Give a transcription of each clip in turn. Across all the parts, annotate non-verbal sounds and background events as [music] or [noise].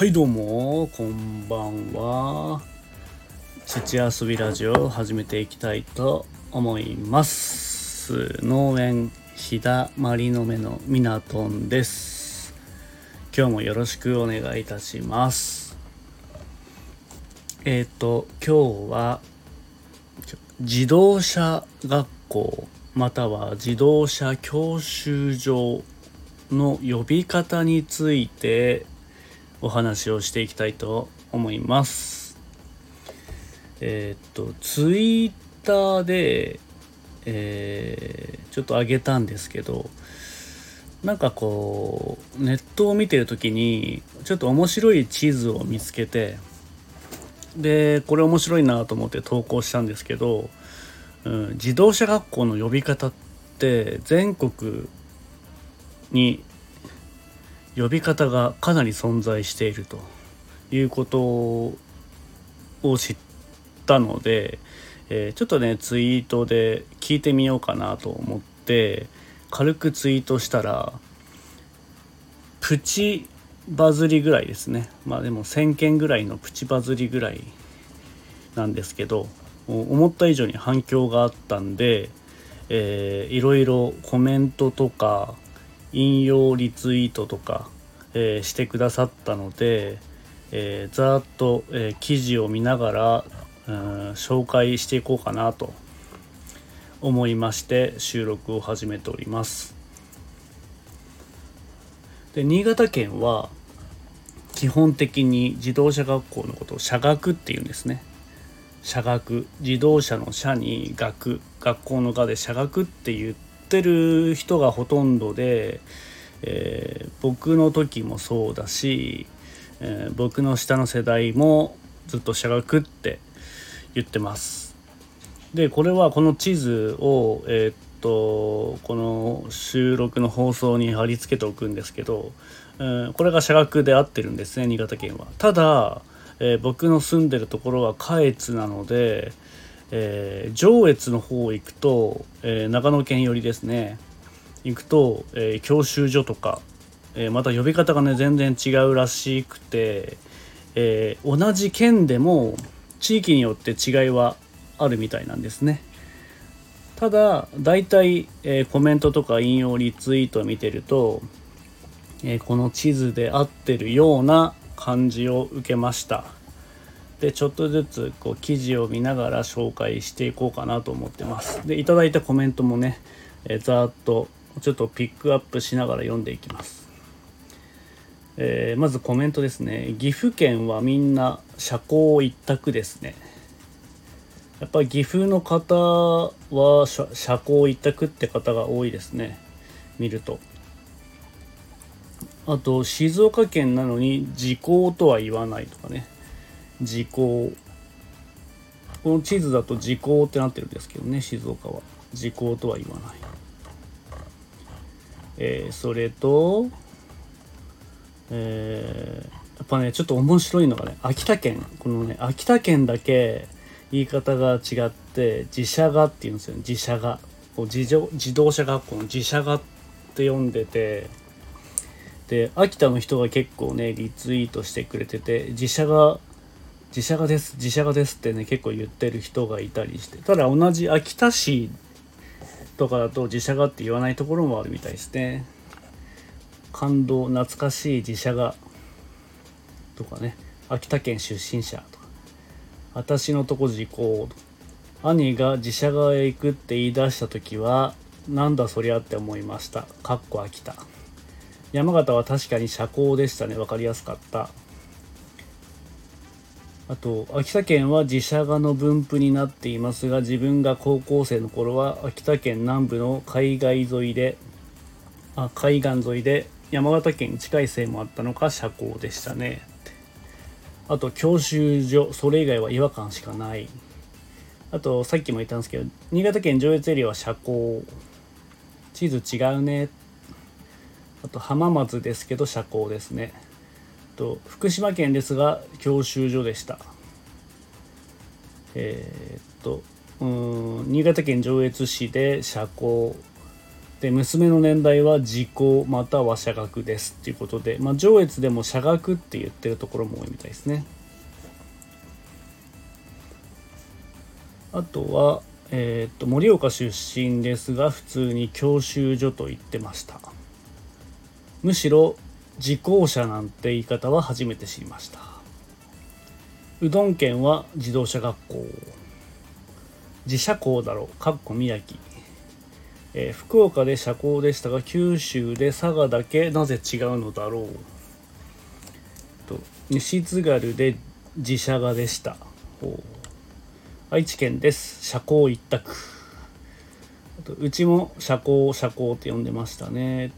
はいどうもこんばんは。土遊びラジオを始めていきたいと思います。農園日だまりの目のみなとんです。今日もよろしくお願いいたします。えっ、ー、と今日は自動車学校または自動車教習所の呼び方についてお話をしていきたいと思います。えー、っとツイッターで、えー、ちょっと上げたんですけどなんかこうネットを見てる時にちょっと面白い地図を見つけてでこれ面白いなと思って投稿したんですけど、うん、自動車学校の呼び方って全国に呼び方がかなり存在しているということを知ったので、えー、ちょっとねツイートで聞いてみようかなと思って軽くツイートしたらプチバズりぐらいですね。まあでも1,000件ぐらいのプチバズりぐらいなんですけど思った以上に反響があったんで、えー、いろいろコメントとか引用リツイートとか、えー、してくださったので、えー、ざーっと、えー、記事を見ながら、うん、紹介していこうかなと思いまして収録を始めております。で新潟県は基本的に自動車学校のことを社学っていうんですね。社学自動車の社に学学校の科で社学って言っててる人がほとんどで、えー、僕の時もそうだし、えー、僕の下の世代もずっと社学って言ってます。でこれはこの地図をえー、っとこの収録の放送に貼り付けておくんですけど、えー、これが社学で合ってるんですね新潟県は。ただえー、僕の住んでるところは下越なので、えー、上越の方行くと、えー、長野県寄りですね。行くと、えー、教習所とか、えまた呼び方がね全然違うらしくて、え同じ県でも地域によって違いはあるみたいなんですね。ただ大体、えコメントとか引用リツイートを見てると、えこの地図で合ってるような感じを受けました。でちょっとずつこう記事を見ながら紹介していこうかなと思ってます。でいただいたコメントもね、えー、ざーっとちょっとピックアップしながら読んでいきます。えー、まずコメントですね。岐阜県はみんな社交一択ですね。やっぱり岐阜の方は社交一択って方が多いですね。見ると。あと静岡県なのに時効とは言わないとかね。時効。この地図だと時効ってなってるんですけどね静岡は。時効とは言わない。えー、それとえー、やっぱねちょっと面白いのがね秋田県。このね秋田県だけ言い方が違って自社がっていうんですよね。自社が。自自動車学校の自社がって読んでてで秋田の人が結構ねリツイートしてくれてて自社が自社がです自社がですってね結構言ってる人がいたりしてただ同じ秋田市とかだと自社がって言わないところもあるみたいですね。感動懐かしい自社がとかね秋田県出身者とか私のとこ時効兄が自社側へ行くって言い出した時はなんだそりゃって思いました。かっこ秋田。山形は確かに社交でしたね。分かりやすかった。あと秋田県は自社がの分布になっていますが自分が高校生の頃は秋田県南部の海外沿いであ海岸沿いで山形県に近いせいもあったのか社交でしたね。あと教習所それ以外は違和感しかない。あとさっきも言ったんですけど新潟県上越エリアは社交。地図違うね。あと浜松ですけど社交ですね。と福島県ですが教習所でした。えー、っとうん新潟県上越市で社交。で娘の年代は時効または社学ですっていうことで、まあ、上越でも社学って言ってるところも多いみたいですね。あとはえー、っと盛岡出身ですが普通に教習所と言ってました。むしろ自校舎なんて言い方は初めて知りました。うどん県は自動車学校。自社校だろう。かっこ宮城、えー、福岡で社交でしたが九州で佐賀だけなぜ違うのだろう。と西津軽で自社がでした。愛知県です。社交一択。うちも社交社交って呼んでましたね。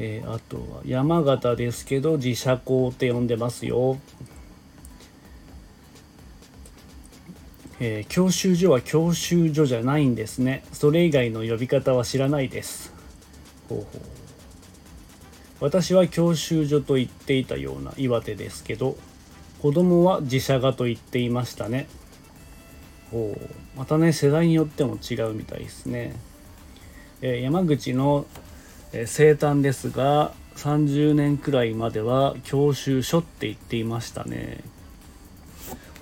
えー、あとは山形ですけど自社交って呼んでますよ。えー、教習所は教習所じゃないんですね。それ以外の呼び方は知らないです。ほうほう。私は教習所と言っていたような岩手ですけど子供は自社がと言っていましたね。おまたね世代によっても違うみたいですね、えー、山口の、えー、生誕ですが30年くらいまでは教習所って言っていましたね。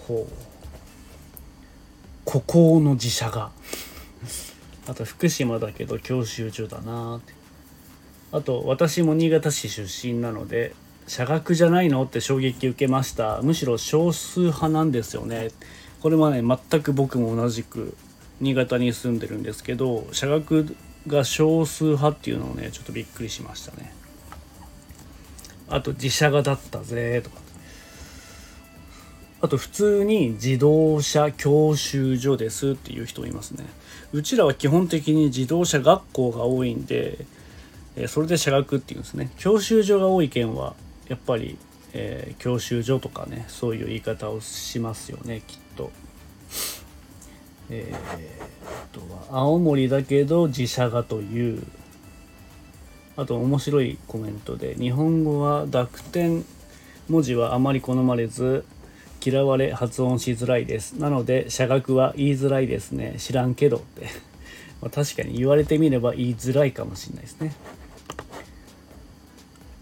ほう。孤高の自社が。あと福島だけど教習所だなって。あと私も新潟市出身なので社学じゃないのって衝撃受けました。むしろ少数派なんですよね。これはね全く僕も同じく新潟に住んでるんですけど社学が少数派っていうのをねちょっとびっくりしましたね。あと自社がだったぜとか。あと普通に自動車教習所ですっていう人いますね。うちらは基本的に自動車学校が多いんでそれで社学っていうんですね。教習所が多い県はやっぱり、えー、教習所とかねそういう言い方をしますよねきっと。えー、とは青森だけど自社がというあと面白いコメントで日本語は濁点文字はあまり好まれず嫌われ発音しづらいです。なので社学は言いづらいですね。知らんけどって。[laughs] ま確かに言われてみれば言いづらいかもしれないですね。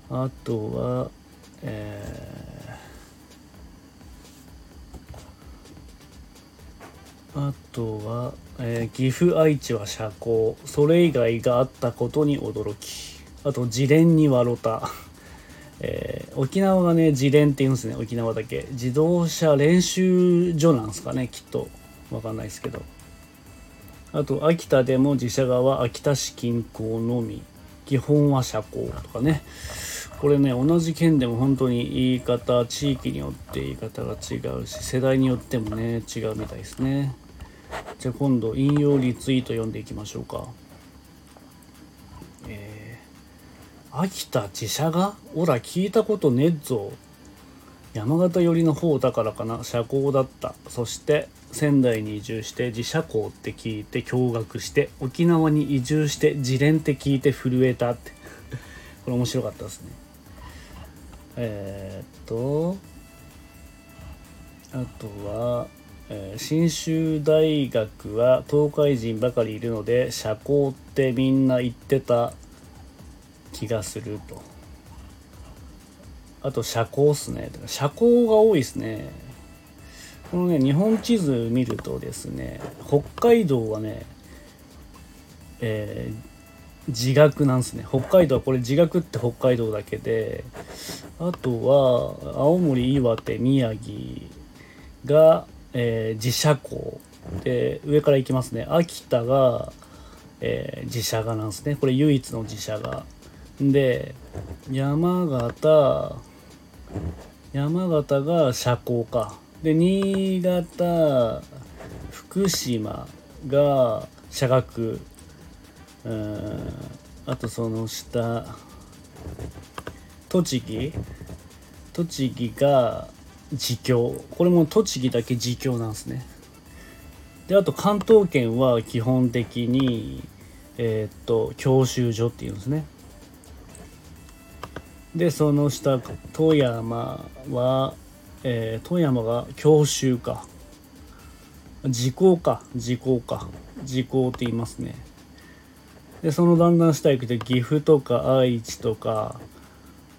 あとは、えー、あとは、えー、岐阜愛知は社交。それ以外があったことに驚き。あと自連に笑った。[laughs] えー、沖縄がね自連って言うんですね。沖縄だけ。自動車練習所なんですかね。きっとわかんないですけど。あと秋田でも自社側秋田市近郊のみ。基本は社交とかね。これね同じ県でも本当に言い方地域によって言い方が違うし世代によってもね違うみたいですね。じゃあ今度引用リツイート読んでいきましょうか。えー、秋田自社がおら聞いたことねっぞ。山形寄りの方だからかな。社交だった。そして仙台に移住して自社校って聞いて驚愕して沖縄に移住して自連って聞いて震えたって。[laughs] これ面白かったですね。えー、っとあとは、信州大学は東海人ばかりいるので社交ってみんな言ってた気がすると。あと社交っすね。社交が多いですね。このね日本地図見るとですね北海道はねえー自学なんですね。北海道はこれ自学って北海道だけであとは青森岩手宮城が、えー、自社校。で上からいきますね。秋田が、えー、自社がなんですね。これ唯一の自社が。で山形山形が社交か。で新潟福島が社学。うんあとその下栃木。栃木が自供。これも栃木だけ自供なんですね。であと関東圏は基本的にえー、っと教習所っていうんですね。でその下富山は、えー、富山が教習か。時効か。時効か。時効って言いますね。でそのだんだん下行くと岐阜とか愛知とか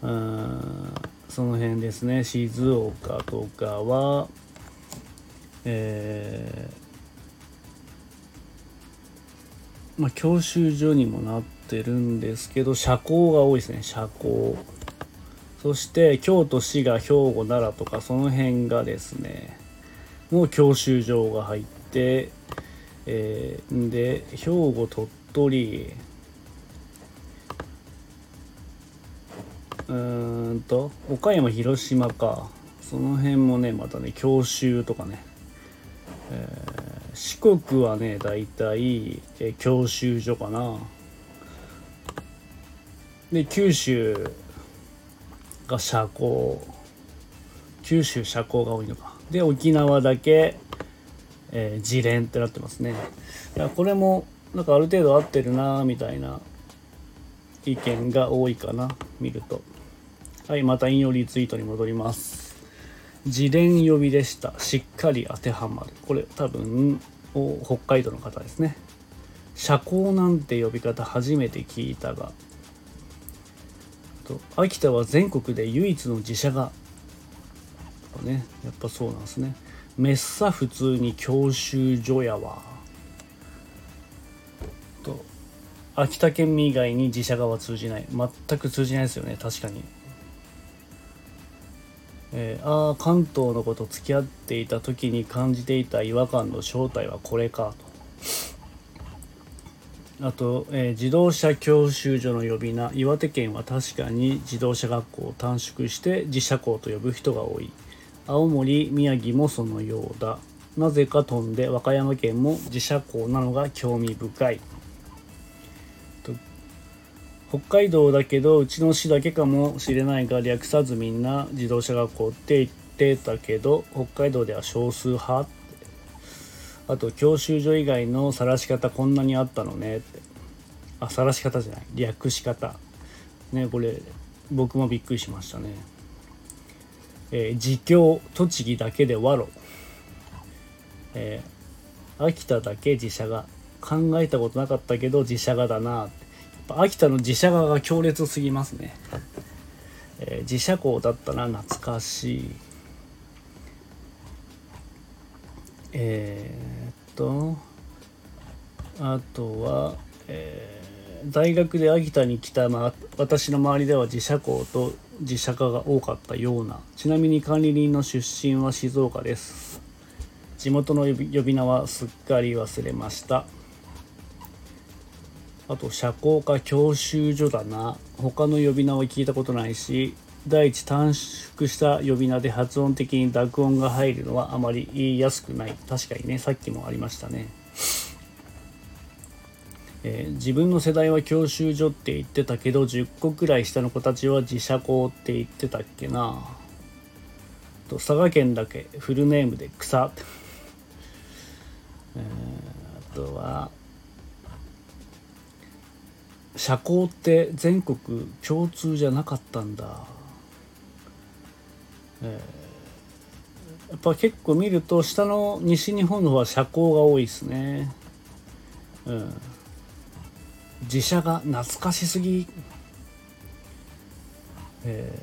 うんその辺ですね。静岡とかはえー、まあ教習所にもなってるんですけど社交が多いですね。社交。そして京都滋賀兵庫奈良とかその辺がですねもう教習所が入ってえー、で兵庫鳥取うーんと岡山広島か。その辺もねまたね教習とかね、えー、四国はね大体、えー、教習所かな。で九州が社交九州社交が多いのか。で沖縄だけえー、自連ってなってますね。いやこれもなんかある程度合ってるなみたいな意見が多いかな見ると。はいまた引用リツイートに戻ります。自連呼びでした。しっかり当てはまる。これ多分北海道の方ですね。社交なんて呼び方初めて聞いたが。と秋田は全国で唯一の自社が。ねやっぱそうなんですね。めっさ普通に教習所やわ。と秋田県民以外に自社側は通じない。全く通じないですよね確かに。えー、ああ関東のこと付き合っていた時に感じていた違和感の正体はこれかと。あと、えー、自動車教習所の呼び名。岩手県は確かに自動車学校を短縮して自社校と呼ぶ人が多い。青森宮城もそのようだ。なぜか飛んで和歌山県も自社校なのが興味深い。北海道だけどうちの市だけかもしれないが略さずみんな自動車学校って言ってたけど北海道では少数派あと教習所以外の晒し方こんなにあったのねって。あ晒し方じゃない。略し方。ねこれ僕もびっくりしましたね。えー、自供栃木だけでわろ、えー、秋田だけ自社が。考えたことなかったけど自社がだなって。秋田の自社側が強烈すぎますね、えー、自社校だったな懐かしい。えー、っとあとは、えー、大学で秋田に来た、まあ、私の周りでは自社校と自社化が多かったような。ちなみに管理人の出身は静岡です。地元の呼び名はすっかり忘れました。あと社交か教習所だな。他の呼び名は聞いたことないし第一短縮した呼び名で発音的に濁音が入るのはあまり言いやすくない。確かにねさっきもありましたね。えー、自分の世代は教習所って言ってたけど10個くらい下の子たちは自社校って言ってたっけな。と佐賀県だけフルネームで草。えー、あとは社交って全国共通じゃなかったんだ、えー、やっぱ結構見ると下の西日本の方は社交が多いですね。うん。自社が懐かしすぎ。え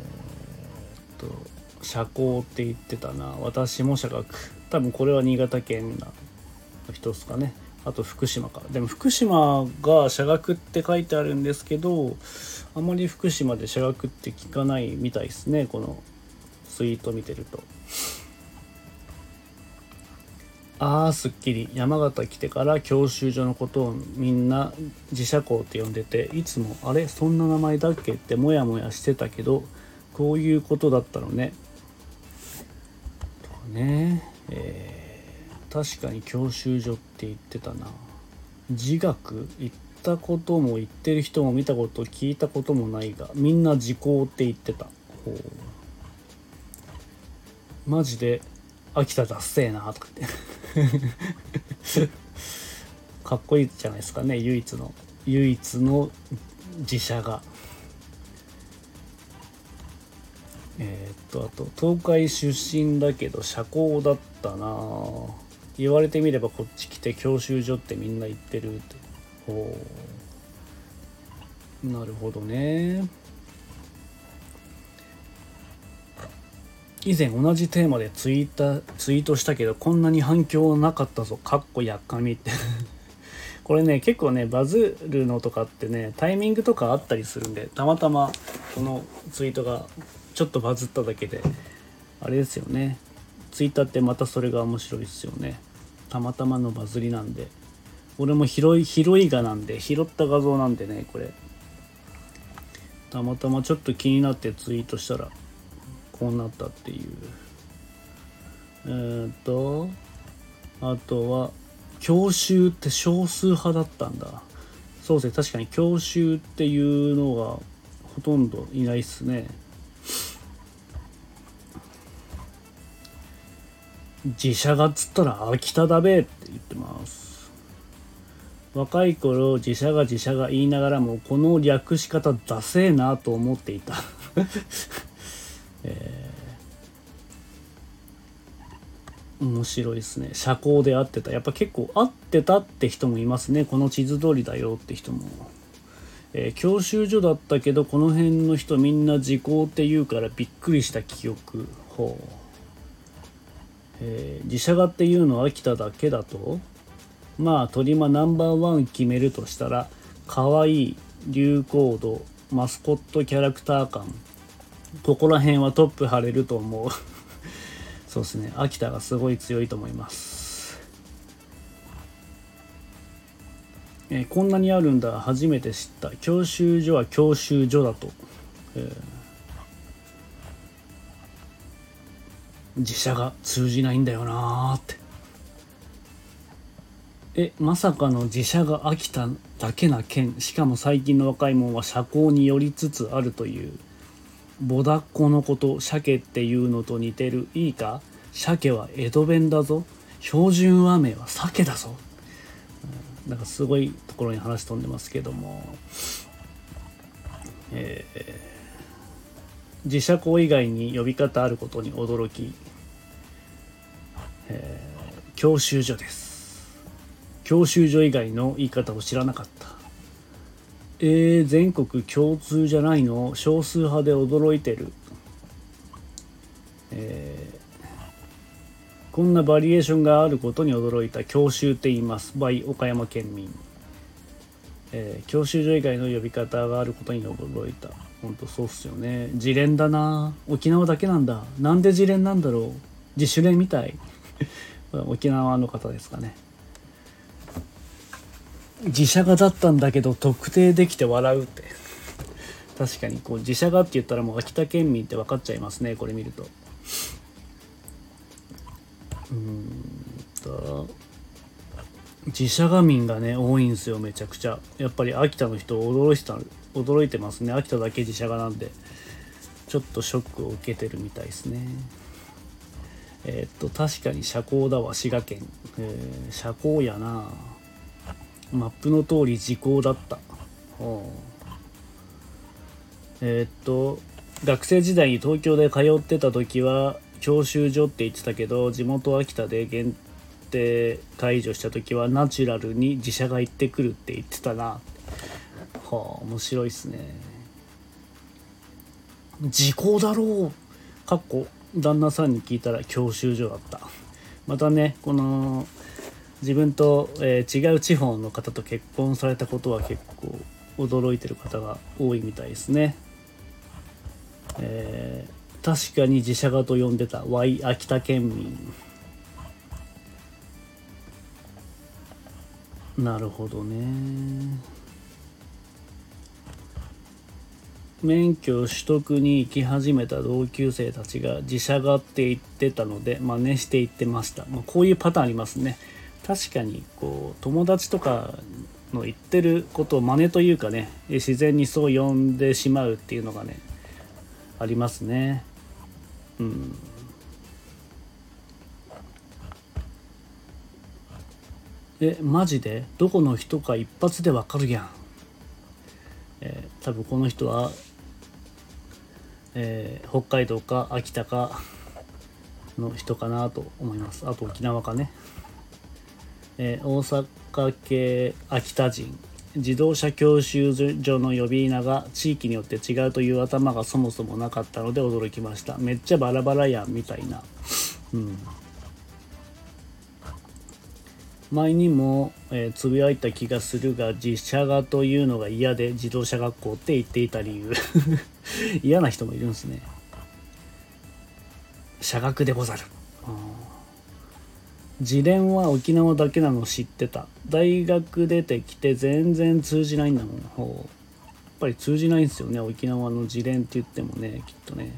ー、っと社交って言ってたな。私も社学多分これは新潟県の一つかね。あと福島か。でも福島が社学って書いてあるんですけどあまり福島で社学って聞かないみたいですねこのツイート見てると。ああすっきり。山形来てから教習所のことをみんな自社校って呼んでていつもあれ？そんな名前だっけ？ってモヤモヤしてたけどこういうことだったのね。とかね。えー、確かに教習所って言ってたな。自学行ったことも言ってる人も見たこと聞いたこともないがみんな時効って言ってた。ほう。マジで秋田だっせーなとかって。[laughs] かっこいいじゃないですかね唯一の。唯一の自社が。えー、っとあと東海出身だけど社交だったな言われてみればこっち来て教習所ってみんな行ってるって。ほう。なるほどね。以前同じテーマでツイートツイートしたけどこんなに反響なかったぞ。かっこやっかみって。[laughs] これね結構ねバズるのとかってねタイミングとかあったりするんでたまたまこのツイートがちょっとバズっただけであれですよねツイッターってまたそれが面白いですよね。たまたまのバズりなんで。俺も拾い拾い画なんで拾った画像なんでねこれ。たまたまちょっと気になってツイートしたらこうなったっていう。えー、っとあとは教習って少数派だったんだ。そうですね確かに教習っていうのがほとんどいないっすね。自社がっつったら秋田だべって言ってます。若い頃自社が自社が言いながらもこの略し方ダセえなと思っていた。[laughs] えー、面白いですね。社交で会ってた。やっぱ結構会ってたって人もいますね。この地図通りだよって人も、えー、教習所だったけどこの辺の人みんな時効って言うからびっくりした記憶。ほう。えー、自社画っていうのは秋田だけだとまあ鳥間ナンバーワン決めるとしたら可愛い流行度マスコットキャラクター感ここら辺はトップ張れると思う。[laughs] そうですね。秋田がすごい強いと思います。えー、こんなにあるんだ。初めて知った。教習所は教習所だと、えー自社が通じないんだよなーって。えまさかの自社が飽きただけな県しかも最近の若いもんは社交に寄りつつあるという。ボダッコのこと鮭っていうのと似てる。いいか？鮭は江戸弁だぞ。標準和名は鮭だぞ、なんかすごいところに話飛んでますけども。えー自社校以外に呼び方あることに驚き、えー、教習所です。教習所以外の言い方を知らなかった。えー、全国共通じゃないの？少数派で驚いてる。えー、こんなバリエーションがあることに驚いた。教習って言います。by 岡山県民、えー、教習所以外の呼び方があることに驚いた。ほんとそうっすよね。自連だな。沖縄だけなんだ。なんで自連なんだろう。自主練みたい。[laughs] 沖縄の方ですかね。自社画だったんだけど特定できて笑うって。確かにこう自社画って言ったらもう秋田県民って分かっちゃいますね。これ見ると。うんと。自社画民がね多いんですよめちゃくちゃ。やっぱり秋田の人驚いてた驚いてますね。秋田だけ自社画なんで。ちょっとショックを受けてるみたいですね。えー、っと確かに社交だわ滋賀県、えー、社交やな。マップの通り時効だった。えー、っと学生時代に東京で通ってた時は教習所って言ってたけど地元秋田で限定解除した時はナチュラルに自社が行ってくるって言ってたな。はあ面白いっすね。時効だろう？かっこ旦那さんに聞いたら教習所だった。またねこの自分と、えー、違う地方の方と結婚されたことは結構驚いてる方が多いみたいですね。えー、確かに自社画と呼んでた。Y 秋田県民なるほどね。免許取得に行き始めた同級生たちが自社がって言ってたので真似して言ってました、まあ、こういうパターンありますね。確かにこう友達とかの言ってることを真似というかね自然にそう呼んでしまうっていうのがねありますね。うん。えマジで？どこの人か一発でわかるやん。えー、多分この人はえー、北海道か秋田かの人かなと思います。あと沖縄かね、えー、大阪系秋田人。自動車教習所の呼び名が地域によって違うという頭がそもそもなかったので驚きました。めっちゃバラバラやんみたいな。うん。前にも、えー、つぶやいた気がするが実写画というのが嫌で自動車学校って言っていた理由。[laughs] 嫌な人もいるんですね。社学でござる。自伝は沖縄だけなの知ってた。大学出てきて全然通じないんだもん。やっぱり通じないんですよね沖縄の自伝って言ってもねきっとね。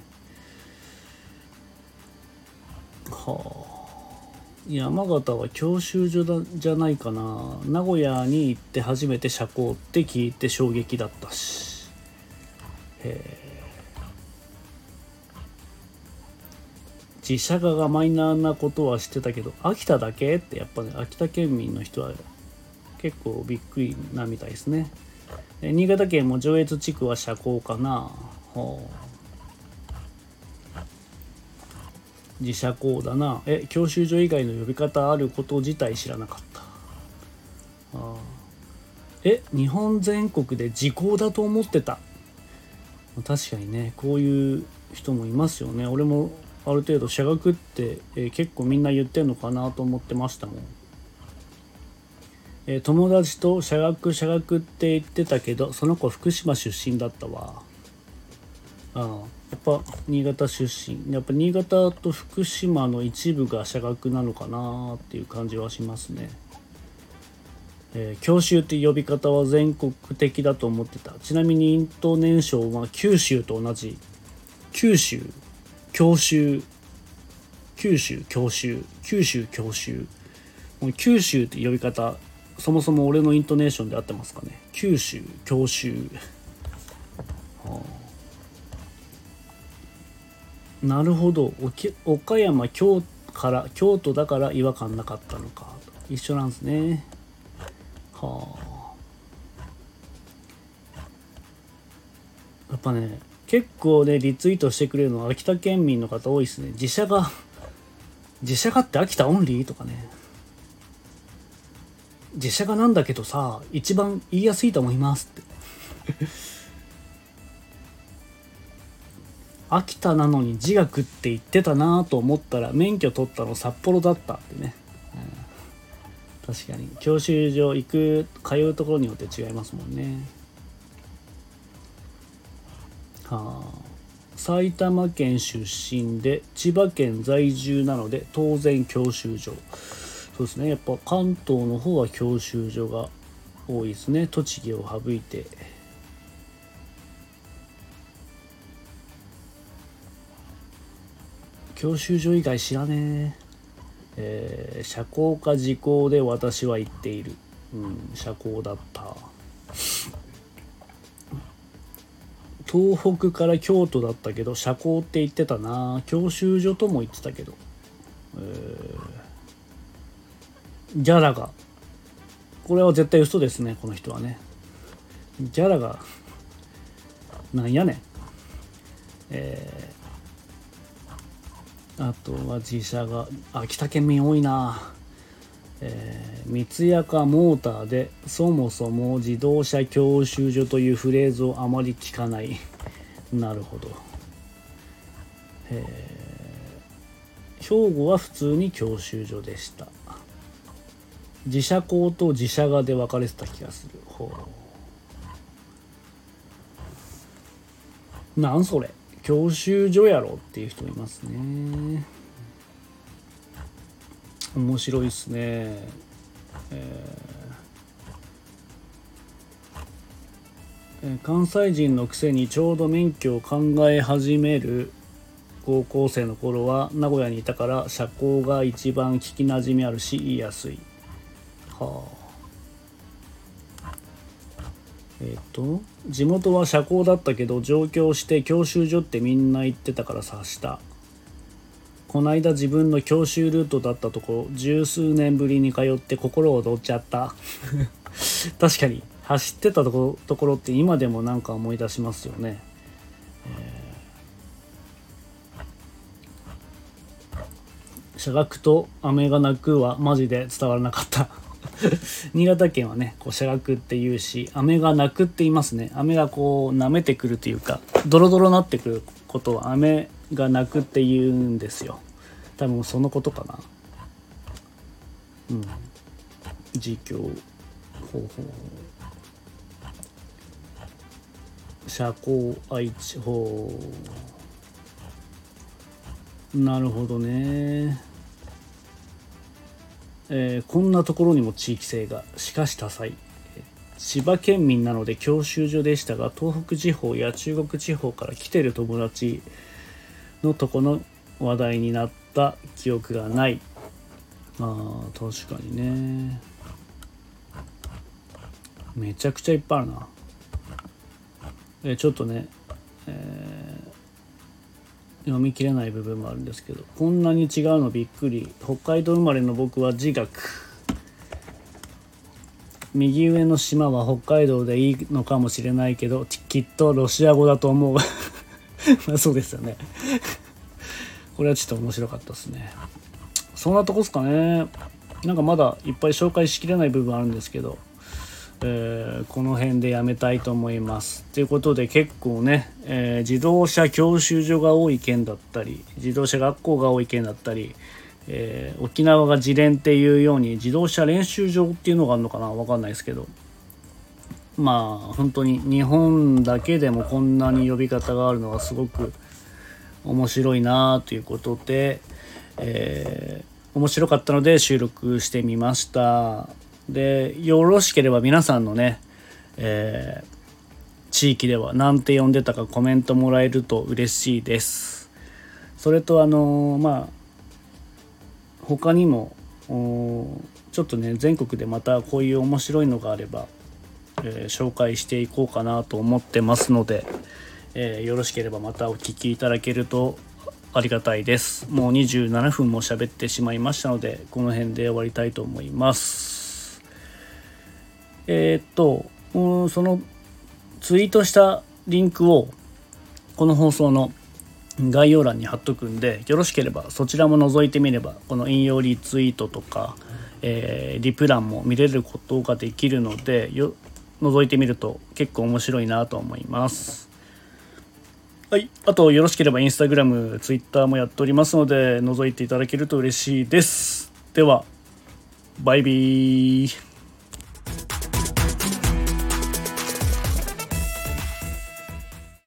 はあ山形は教習所だじゃないかな。名古屋に行って初めて社交って聞いて衝撃だったし。へえ自社化がマイナーなことはしてたけど秋田だけってやっぱね秋田県民の人は結構びっくりなみたいですね。新潟県も上越地区は社交かな。ほう。自社校だな。え教習所以外の呼び方あること自体知らなかった。あえ日本全国で時効だと思ってた。確かにねこういう人もいますよね。俺もある程度社学って、えー、結構みんな言ってんのかなと思ってましたもん、えー、友達と社学社学って言ってたけどその子福島出身だったわ。ああやっぱ新潟出身。やっぱ新潟と福島の一部が社学なのかなっていう感じはしますね、えー、教習って呼び方は全国的だと思ってた。ちなみにイントネーションは九州と同じ。九州教習九州教習九州教習もう九州って呼び方そもそも俺のイントネーションで合ってますかね。九州教習なるほど。岡山京から京都だから違和感なかったのか。一緒なんですね。はあ。やっぱね結構ねリツイートしてくれるのは秋田県民の方多いですね。自社が [laughs] 自社がって秋田オンリーとかね。自社がなんだけどさ一番言いやすいと思いますって。秋田なのに自学って言ってたなと思ったら免許取ったの札幌だったってね、うん、確かに。教習所行く通うところによって違いますもんね。はあ。埼玉県出身で千葉県在住なので当然教習所。そうですね。やっぱ関東の方は教習所が多いですね。栃木を省いて教習所以外知らねえ。えー、社交か時効で私は言っている。うん社交だった。東北から京都だったけど社交って言ってたな。教習所とも言ってたけど、えー、ギャラが。これは絶対嘘ですねこの人はね。ギャラがなんやねん。えーあとは自社が秋田県民多いな。えー、三ツ矢かモーターでそもそも自動車教習所というフレーズをあまり聞かない。なるほど、えー、兵庫は普通に教習所でした。自社校と自社側で分かれてた気がする。ほう。なんそれ。教習所やろっていう人いますね。面白いっすね。えー、関西人のくせにちょうど免許を考え始める高校生の頃は名古屋にいたから社交が一番聞きなじみあるし言いやすい。はあ。えっ、と地元は社交だったけど上京して教習所ってみんな行ってたから察した。こないだ自分の教習ルートだったとこ十数年ぶりに通って心躍っちゃった。[laughs] 確かに走ってたとこところって今でもなんか思い出しますよね、えー、社学と飴が鳴くはマジで伝わらなかった。[laughs] 新潟県はねこう社学っていうし飴が鳴くって言いますね。飴がこう舐めてくるというかドロドロなってくることを飴が鳴くって言うんですよ。多分そのことかな。うん。自供方法。社交愛知法。なるほどね。えー、こんなところにも地域性がしかし多彩。千葉県民なので教習所でしたが東北地方や中国地方から来てる友達のとこの話題になった記憶がない。あ確かにね。めちゃくちゃいっぱいあるな。えちょっとね、えー、読み切れない部分もあるんですけどこんなに違うのびっくり。北海道生まれの僕は自学。右上の島は北海道でいいのかもしれないけどきっとロシア語だと思う。[laughs] まあそうですよね。これはちょっと面白かったですね。そんなとこっすかね。なんかまだいっぱい紹介しきれない部分あるんですけどえー、この辺でやめたいと思います。ということで結構ね、えー、自動車教習所が多い県だったり自動車学校が多い県だったり、えー、沖縄が自連っていうように自動車練習場っていうのがあるのかな？わかんないですけどまあ本当に日本だけでもこんなに呼び方があるのはすごく面白いなということで、え、面白かったので収録してみました。でよろしければ皆さんのね、えー、地域では何て呼んでたかコメントもらえると嬉しいです。それとあのー、まあ他にもちょっとね全国でまたこういう面白いのがあれば、えー、紹介していこうかなと思ってますので、えー、よろしければまたお聴きいただけるとありがたいです。もう27分も喋ってしまいましたのでこの辺で終わりたいと思います。えー、っと、うん、そのツイートしたリンクをこの放送の概要欄に貼っとくんでよろしければそちらも覗いてみればこの引用リツイートとか、えー、リプランも見れることができるのでよ覗いてみると結構面白いなと思います。はい、あとよろしければインスタグラム、ツイッターもやっておりますので覗いていただけると嬉しいです。では、バイビー。